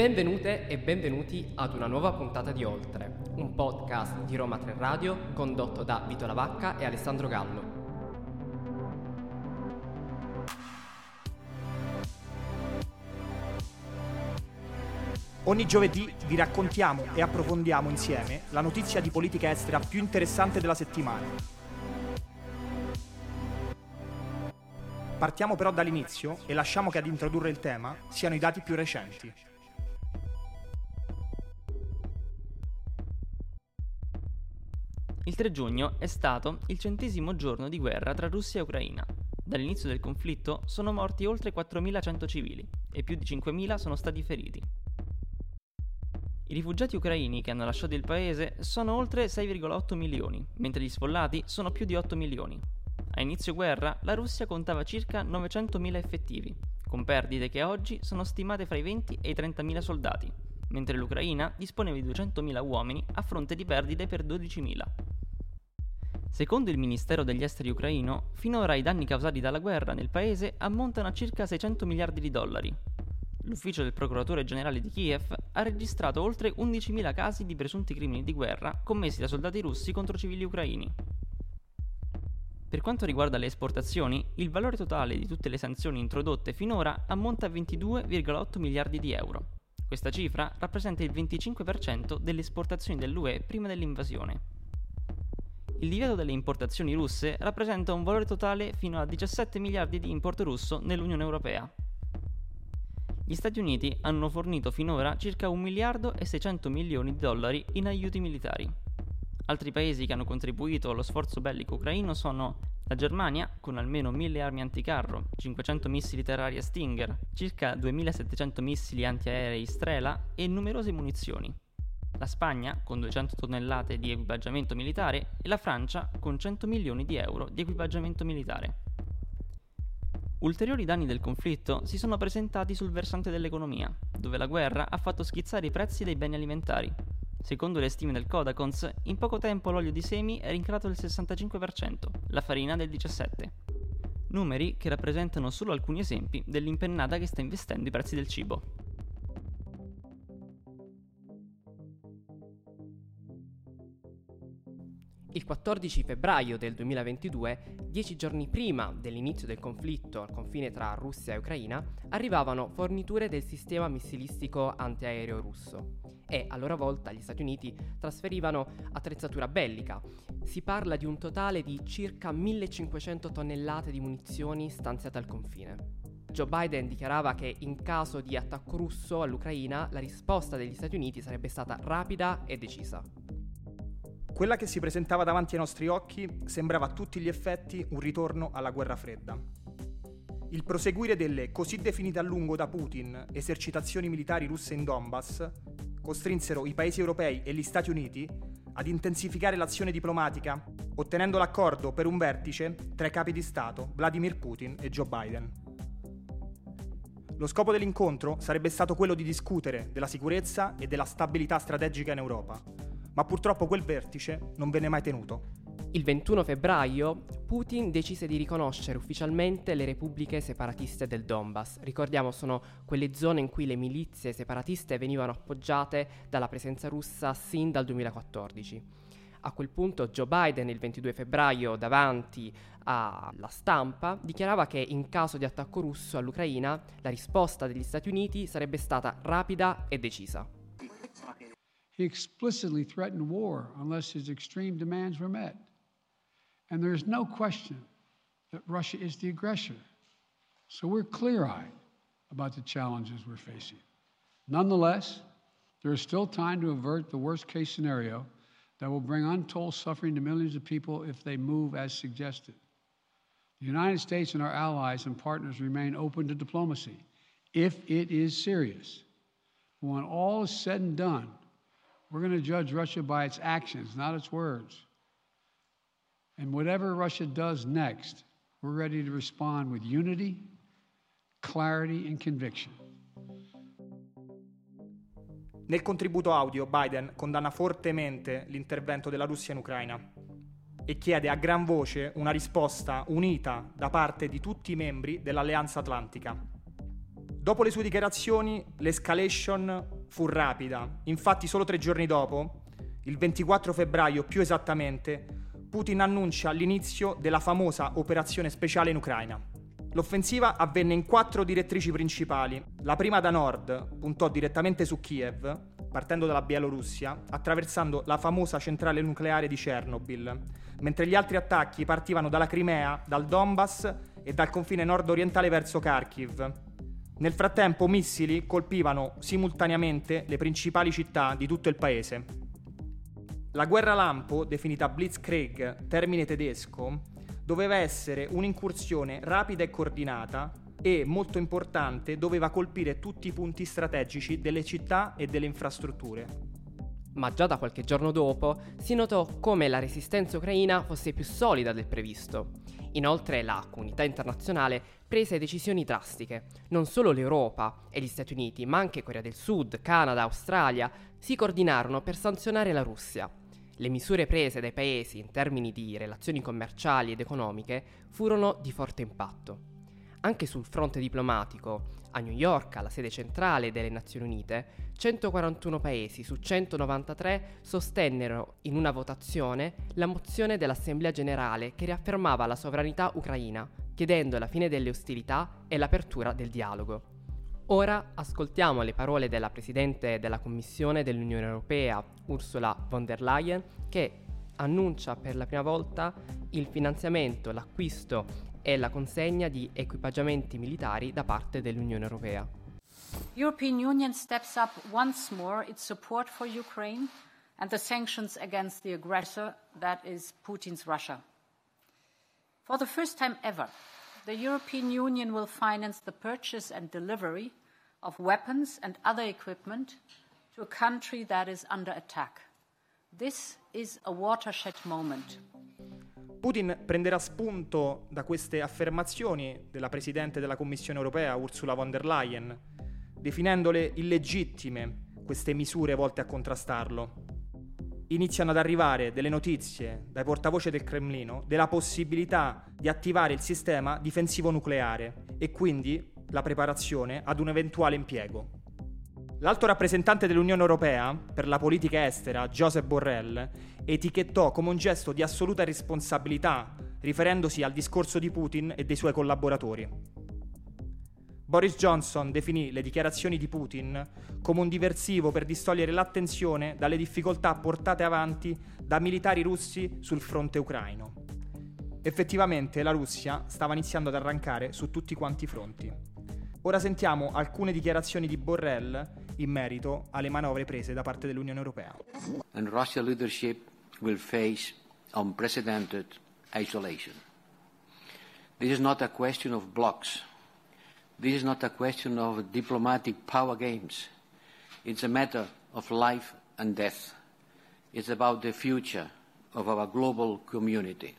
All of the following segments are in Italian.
Benvenute e benvenuti ad una nuova puntata di Oltre, un podcast di Roma 3 Radio condotto da Vito Lavacca e Alessandro Gallo. Ogni giovedì vi raccontiamo e approfondiamo insieme la notizia di politica estera più interessante della settimana. Partiamo però dall'inizio e lasciamo che ad introdurre il tema siano i dati più recenti. Il 3 giugno è stato il centesimo giorno di guerra tra Russia e Ucraina. Dall'inizio del conflitto sono morti oltre 4.100 civili e più di 5.000 sono stati feriti. I rifugiati ucraini che hanno lasciato il paese sono oltre 6,8 milioni, mentre gli sfollati sono più di 8 milioni. A inizio guerra la Russia contava circa 900.000 effettivi, con perdite che oggi sono stimate fra i 20 e i 30.000 soldati, mentre l'Ucraina disponeva di 200.000 uomini a fronte di perdite per 12.000. Secondo il Ministero degli Esteri ucraino, finora i danni causati dalla guerra nel paese ammontano a circa 600 miliardi di dollari. L'ufficio del procuratore generale di Kiev ha registrato oltre 11.000 casi di presunti crimini di guerra commessi da soldati russi contro civili ucraini. Per quanto riguarda le esportazioni, il valore totale di tutte le sanzioni introdotte finora ammonta a 22,8 miliardi di euro. Questa cifra rappresenta il 25% delle esportazioni dell'UE prima dell'invasione. Il divieto delle importazioni russe rappresenta un valore totale fino a 17 miliardi di importo russo nell'Unione Europea. Gli Stati Uniti hanno fornito finora circa 1 miliardo e 600 milioni di dollari in aiuti militari. Altri paesi che hanno contribuito allo sforzo bellico ucraino sono la Germania, con almeno 1000 armi anticarro, 500 missili terraria Stinger, circa 2700 missili antiaerei Strela e numerose munizioni. La Spagna, con 200 tonnellate di equipaggiamento militare, e la Francia, con 100 milioni di euro di equipaggiamento militare. Ulteriori danni del conflitto si sono presentati sul versante dell'economia, dove la guerra ha fatto schizzare i prezzi dei beni alimentari. Secondo le stime del Codacons, in poco tempo l'olio di semi è rincarato del 65%, la farina del 17%. Numeri che rappresentano solo alcuni esempi dell'impennata che sta investendo i prezzi del cibo. 14 febbraio del 2022, dieci giorni prima dell'inizio del conflitto al confine tra Russia e Ucraina, arrivavano forniture del sistema missilistico antiaereo russo e a loro volta gli Stati Uniti trasferivano attrezzatura bellica. Si parla di un totale di circa 1500 tonnellate di munizioni stanziate al confine. Joe Biden dichiarava che in caso di attacco russo all'Ucraina la risposta degli Stati Uniti sarebbe stata rapida e decisa. Quella che si presentava davanti ai nostri occhi sembrava a tutti gli effetti un ritorno alla guerra fredda. Il proseguire delle così definite a lungo da Putin esercitazioni militari russe in Donbass costrinsero i paesi europei e gli Stati Uniti ad intensificare l'azione diplomatica, ottenendo l'accordo per un vertice tra i capi di Stato Vladimir Putin e Joe Biden. Lo scopo dell'incontro sarebbe stato quello di discutere della sicurezza e della stabilità strategica in Europa, ma purtroppo quel vertice non venne mai tenuto. Il 21 febbraio Putin decise di riconoscere ufficialmente le repubbliche separatiste del Donbass. Ricordiamo, sono quelle zone in cui le milizie separatiste venivano appoggiate dalla presenza russa sin dal 2014. A quel punto Joe Biden il 22 febbraio davanti alla stampa dichiarava che in caso di attacco russo all'Ucraina la risposta degli Stati Uniti sarebbe stata rapida e decisa. He explicitly threatened war unless his extreme demands were met. And there's no question that Russia is the aggressor. So we're clear eyed about the challenges we're facing. Nonetheless, there is still time to avert the worst case scenario that will bring untold suffering to millions of people if they move as suggested. The United States and our allies and partners remain open to diplomacy if it is serious. When all is said and done, We're going to judge Russia by its actions, not its words. And whatever Russia does next, we're ready to respond with unity, clarity, and conviction. Nel contributo audio Biden condanna fortemente l'intervento della Russia in Ucraina e chiede a gran voce una risposta unita da parte di tutti i membri dell'Alleanza Atlantica. Dopo le sue dichiarazioni, l'escalation fu rapida. Infatti, solo tre giorni dopo, il 24 febbraio più esattamente, Putin annuncia l'inizio della famosa operazione speciale in Ucraina. L'offensiva avvenne in quattro direttrici principali. La prima da nord puntò direttamente su Kiev, partendo dalla Bielorussia, attraversando la famosa centrale nucleare di Chernobyl, mentre gli altri attacchi partivano dalla Crimea, dal Donbass e dal confine nord-orientale verso Kharkiv. Nel frattempo missili colpivano simultaneamente le principali città di tutto il paese. La guerra lampo, definita Blitzkrieg, termine tedesco, doveva essere un'incursione rapida e coordinata e, molto importante, doveva colpire tutti i punti strategici delle città e delle infrastrutture. Ma già da qualche giorno dopo si notò come la resistenza ucraina fosse più solida del previsto. Inoltre la comunità internazionale prese decisioni drastiche. Non solo l'Europa e gli Stati Uniti, ma anche Corea del Sud, Canada, Australia si coordinarono per sanzionare la Russia. Le misure prese dai paesi in termini di relazioni commerciali ed economiche furono di forte impatto. Anche sul fronte diplomatico, a New York, alla sede centrale delle Nazioni Unite, 141 paesi su 193 sostennero in una votazione la mozione dell'Assemblea generale che riaffermava la sovranità ucraina, chiedendo la fine delle ostilità e l'apertura del dialogo. Ora ascoltiamo le parole della Presidente della Commissione dell'Unione Europea, Ursula von der Leyen, che annuncia per la prima volta il finanziamento, l'acquisto e la consegna di equipaggiamenti militari da parte dell'Unione Europea. European Union steps up once more its support for Ukraine and the sanctions against the aggressor that is Putin's Russia. For the first time ever, the European Union will finance the purchase and delivery of weapons and other equipment to a country that is under attack. This is a watershed moment. Putin prenderà spunto da queste affermazioni della Presidente della Commissione europea Ursula von der Leyen, definendole illegittime queste misure volte a contrastarlo. Iniziano ad arrivare delle notizie dai portavoce del Cremlino della possibilità di attivare il sistema difensivo nucleare e quindi la preparazione ad un eventuale impiego. L'alto rappresentante dell'Unione Europea per la politica estera, Joseph Borrell, etichettò come un gesto di assoluta responsabilità, riferendosi al discorso di Putin e dei suoi collaboratori. Boris Johnson definì le dichiarazioni di Putin come un diversivo per distogliere l'attenzione dalle difficoltà portate avanti da militari russi sul fronte ucraino. Effettivamente la Russia stava iniziando ad arrancare su tutti quanti i fronti. Ora sentiamo alcune dichiarazioni di Borrell in merito alle manovre prese da parte dell'Unione Europea. And Russia leadership will face unprecedented isolation. This is not a question of blocks. This is not a question of diplomatic power games. It's a matter of life and death. It's about the future of our global community.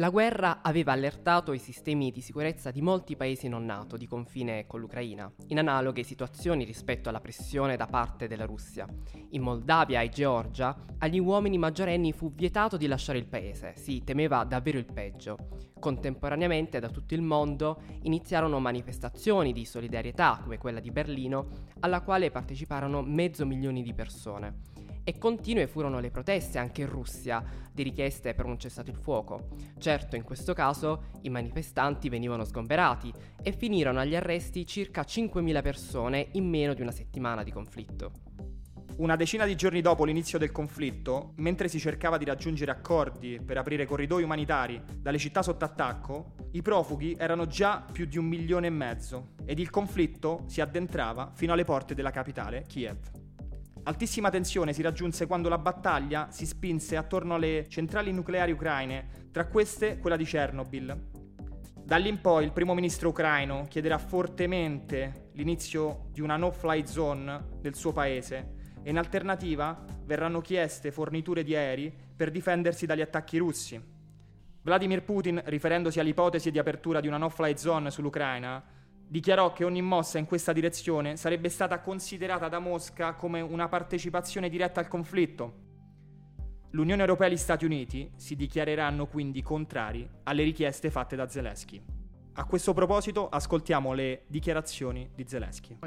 La guerra aveva allertato i sistemi di sicurezza di molti paesi non NATO di confine con l'Ucraina, in analoghe situazioni rispetto alla pressione da parte della Russia. In Moldavia e Georgia agli uomini maggiorenni fu vietato di lasciare il paese, si temeva davvero il peggio. Contemporaneamente da tutto il mondo iniziarono manifestazioni di solidarietà come quella di Berlino, alla quale parteciparono mezzo milione di persone e continue furono le proteste anche in Russia di richieste per un cessato il fuoco. Certo, in questo caso i manifestanti venivano sgomberati e finirono agli arresti circa 5.000 persone in meno di una settimana di conflitto. Una decina di giorni dopo l'inizio del conflitto, mentre si cercava di raggiungere accordi per aprire corridoi umanitari dalle città sotto attacco, i profughi erano già più di un milione e mezzo ed il conflitto si addentrava fino alle porte della capitale, Kiev. Altissima tensione si raggiunse quando la battaglia si spinse attorno alle centrali nucleari ucraine, tra queste quella di Chernobyl. Da lì in poi il primo ministro ucraino chiederà fortemente l'inizio di una no-fly zone del suo paese e in alternativa verranno chieste forniture di aerei per difendersi dagli attacchi russi. Vladimir Putin, riferendosi all'ipotesi di apertura di una no-fly zone sull'Ucraina, dichiarò che ogni mossa in questa direzione sarebbe stata considerata da Mosca come una partecipazione diretta al conflitto. L'Unione Europea e gli Stati Uniti si dichiareranno quindi contrari alle richieste fatte da Zelensky. A questo proposito ascoltiamo le dichiarazioni di Zelensky.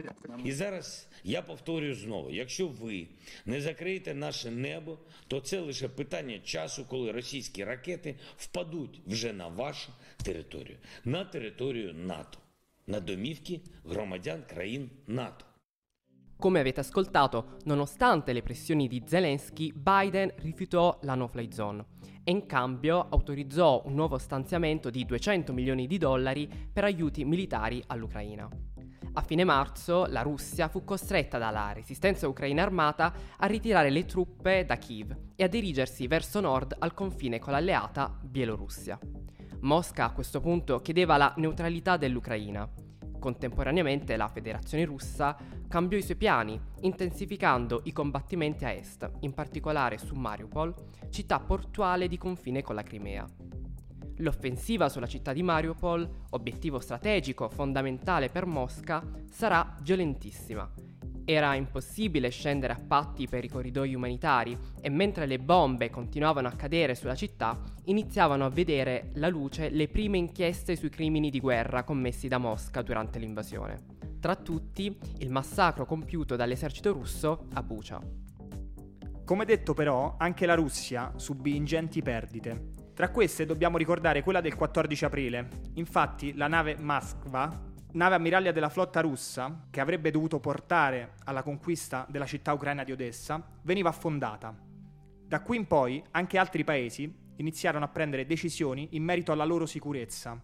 І зараз я повторюю знову: якщо ви не закриєте наше небо, то це лише питання часу, коли російські ракети впадуть вже на вашу територію, на територію НАТО, на домівки громадян країн НАТО. Come avete ascoltato, nonostante le pressioni di Zelensky, Biden rifiutò la no-fly zone e in cambio autorizzò un nuovo stanziamento di 200 milioni di dollari per aiuti militari all'Ucraina. A fine marzo la Russia fu costretta dalla resistenza ucraina armata a ritirare le truppe da Kiev e a dirigersi verso nord al confine con l'alleata Bielorussia. Mosca a questo punto chiedeva la neutralità dell'Ucraina Contemporaneamente la Federazione russa cambiò i suoi piani, intensificando i combattimenti a est, in particolare su Mariupol, città portuale di confine con la Crimea. L'offensiva sulla città di Mariupol, obiettivo strategico fondamentale per Mosca, sarà violentissima era impossibile scendere a patti per i corridoi umanitari e mentre le bombe continuavano a cadere sulla città, iniziavano a vedere la luce le prime inchieste sui crimini di guerra commessi da Mosca durante l'invasione. Tra tutti, il massacro compiuto dall'esercito russo a Bucha. Come detto però, anche la Russia subì ingenti perdite. Tra queste dobbiamo ricordare quella del 14 aprile. Infatti, la nave Moskva nave ammiraglia della flotta russa, che avrebbe dovuto portare alla conquista della città ucraina di Odessa, veniva affondata. Da qui in poi anche altri paesi iniziarono a prendere decisioni in merito alla loro sicurezza.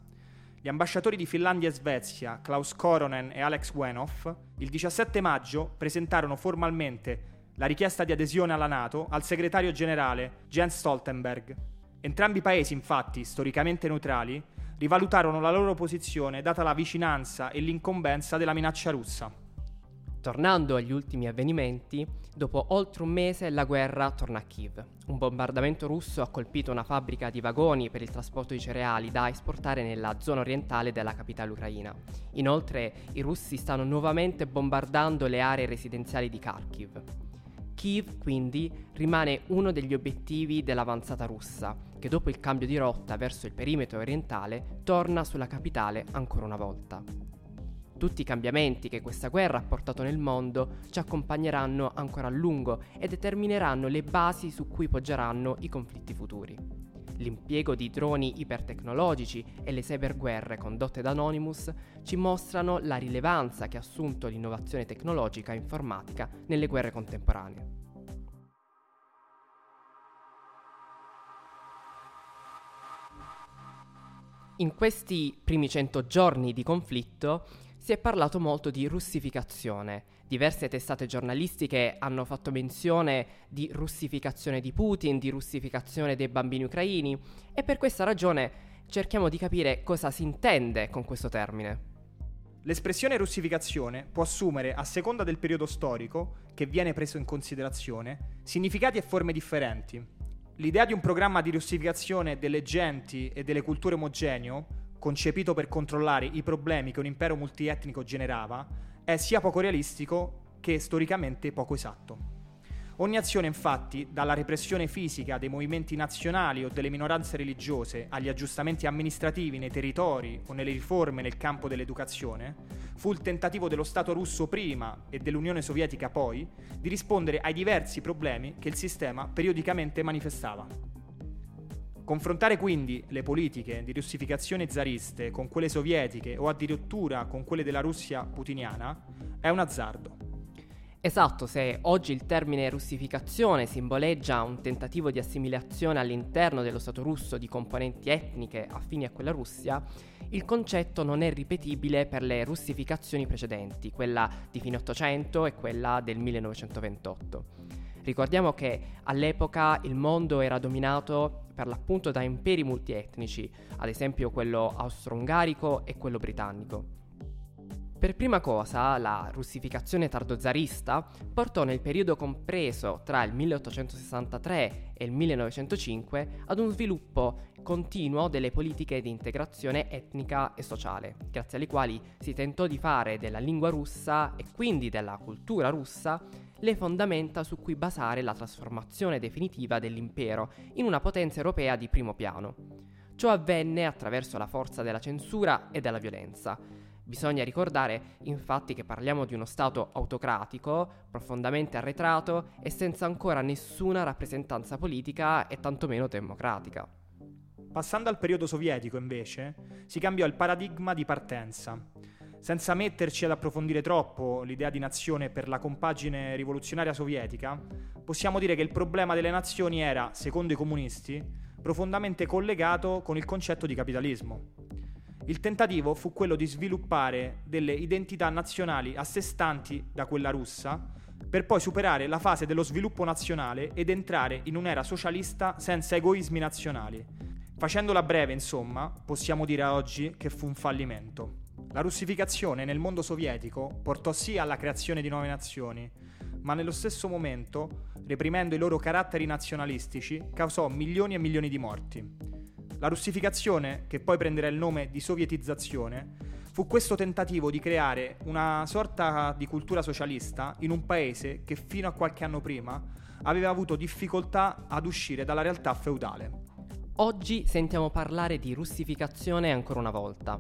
Gli ambasciatori di Finlandia e Svezia, Klaus Koronen e Alex Wenoff, il 17 maggio presentarono formalmente la richiesta di adesione alla Nato al segretario generale Jens Stoltenberg. Entrambi i paesi, infatti, storicamente neutrali, rivalutarono la loro posizione data la vicinanza e l'incombenza della minaccia russa. Tornando agli ultimi avvenimenti, dopo oltre un mese la guerra torna a Kiev. Un bombardamento russo ha colpito una fabbrica di vagoni per il trasporto di cereali da esportare nella zona orientale della capitale ucraina. Inoltre i russi stanno nuovamente bombardando le aree residenziali di Kharkiv. Kiev quindi rimane uno degli obiettivi dell'avanzata russa, che dopo il cambio di rotta verso il perimetro orientale torna sulla capitale ancora una volta. Tutti i cambiamenti che questa guerra ha portato nel mondo ci accompagneranno ancora a lungo e determineranno le basi su cui poggeranno i conflitti futuri. L'impiego di droni ipertecnologici e le cyberguerre condotte da Anonymous ci mostrano la rilevanza che ha assunto l'innovazione tecnologica e informatica nelle guerre contemporanee. In questi primi cento giorni di conflitto si è parlato molto di russificazione. Diverse testate giornalistiche hanno fatto menzione di russificazione di Putin, di russificazione dei bambini ucraini e per questa ragione cerchiamo di capire cosa si intende con questo termine. L'espressione russificazione può assumere, a seconda del periodo storico che viene preso in considerazione, significati e forme differenti. L'idea di un programma di russificazione delle genti e delle culture omogeneo concepito per controllare i problemi che un impero multietnico generava, è sia poco realistico che storicamente poco esatto. Ogni azione, infatti, dalla repressione fisica dei movimenti nazionali o delle minoranze religiose agli aggiustamenti amministrativi nei territori o nelle riforme nel campo dell'educazione, fu il tentativo dello Stato russo prima e dell'Unione Sovietica poi di rispondere ai diversi problemi che il sistema periodicamente manifestava. Confrontare quindi le politiche di russificazione zariste con quelle sovietiche o addirittura con quelle della Russia putiniana è un azzardo. Esatto, se oggi il termine russificazione simboleggia un tentativo di assimilazione all'interno dello Stato russo di componenti etniche affini a quella Russia, il concetto non è ripetibile per le russificazioni precedenti, quella di fine 800 e quella del 1928. Ricordiamo che all'epoca il mondo era dominato per l'appunto da imperi multietnici, ad esempio quello austro-ungarico e quello britannico. Per prima cosa, la russificazione tardozarista portò nel periodo compreso tra il 1863 e il 1905 ad un sviluppo continuo delle politiche di integrazione etnica e sociale, grazie alle quali si tentò di fare della lingua russa e quindi della cultura russa le fondamenta su cui basare la trasformazione definitiva dell'impero in una potenza europea di primo piano. Ciò avvenne attraverso la forza della censura e della violenza. Bisogna ricordare infatti che parliamo di uno Stato autocratico, profondamente arretrato e senza ancora nessuna rappresentanza politica e tantomeno democratica. Passando al periodo sovietico, invece, si cambiò il paradigma di partenza. Senza metterci ad approfondire troppo l'idea di nazione per la compagine rivoluzionaria sovietica, possiamo dire che il problema delle nazioni era, secondo i comunisti, profondamente collegato con il concetto di capitalismo. Il tentativo fu quello di sviluppare delle identità nazionali a sé stanti da quella russa, per poi superare la fase dello sviluppo nazionale ed entrare in un'era socialista senza egoismi nazionali. Facendola breve, insomma, possiamo dire oggi che fu un fallimento. La russificazione nel mondo sovietico portò sì alla creazione di nuove nazioni, ma nello stesso momento, reprimendo i loro caratteri nazionalistici, causò milioni e milioni di morti. La russificazione, che poi prenderà il nome di sovietizzazione, fu questo tentativo di creare una sorta di cultura socialista in un paese che fino a qualche anno prima aveva avuto difficoltà ad uscire dalla realtà feudale. Oggi sentiamo parlare di russificazione ancora una volta.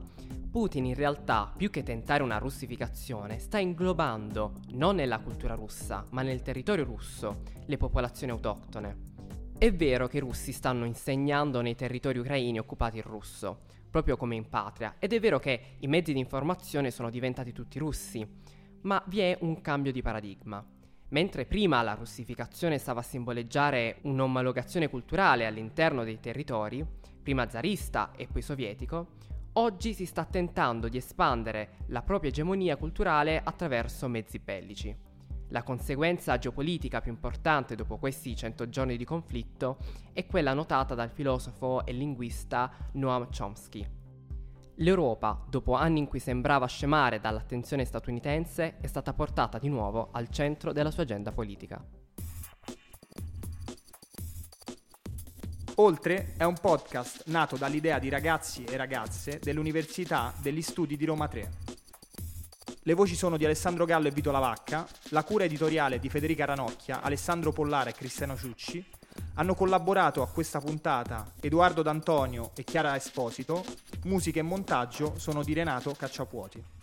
Putin in realtà, più che tentare una russificazione, sta inglobando, non nella cultura russa, ma nel territorio russo, le popolazioni autoctone. È vero che i russi stanno insegnando nei territori ucraini occupati il russo, proprio come in patria, ed è vero che i mezzi di informazione sono diventati tutti russi, ma vi è un cambio di paradigma. Mentre prima la russificazione stava a simboleggiare un'omologazione culturale all'interno dei territori, prima zarista e poi sovietico, oggi si sta tentando di espandere la propria egemonia culturale attraverso mezzi bellici. La conseguenza geopolitica più importante dopo questi cento giorni di conflitto è quella notata dal filosofo e linguista Noam Chomsky. L'Europa, dopo anni in cui sembrava scemare dall'attenzione statunitense, è stata portata di nuovo al centro della sua agenda politica. Oltre è un podcast nato dall'idea di ragazzi e ragazze dell'Università degli Studi di Roma 3. Le voci sono di Alessandro Gallo e Vito Lavacca, la cura editoriale di Federica Ranocchia, Alessandro Pollara e Cristiano Ciucci. Hanno collaborato a questa puntata Edoardo D'Antonio e Chiara Esposito. Musica e montaggio sono di Renato Cacciapuoti.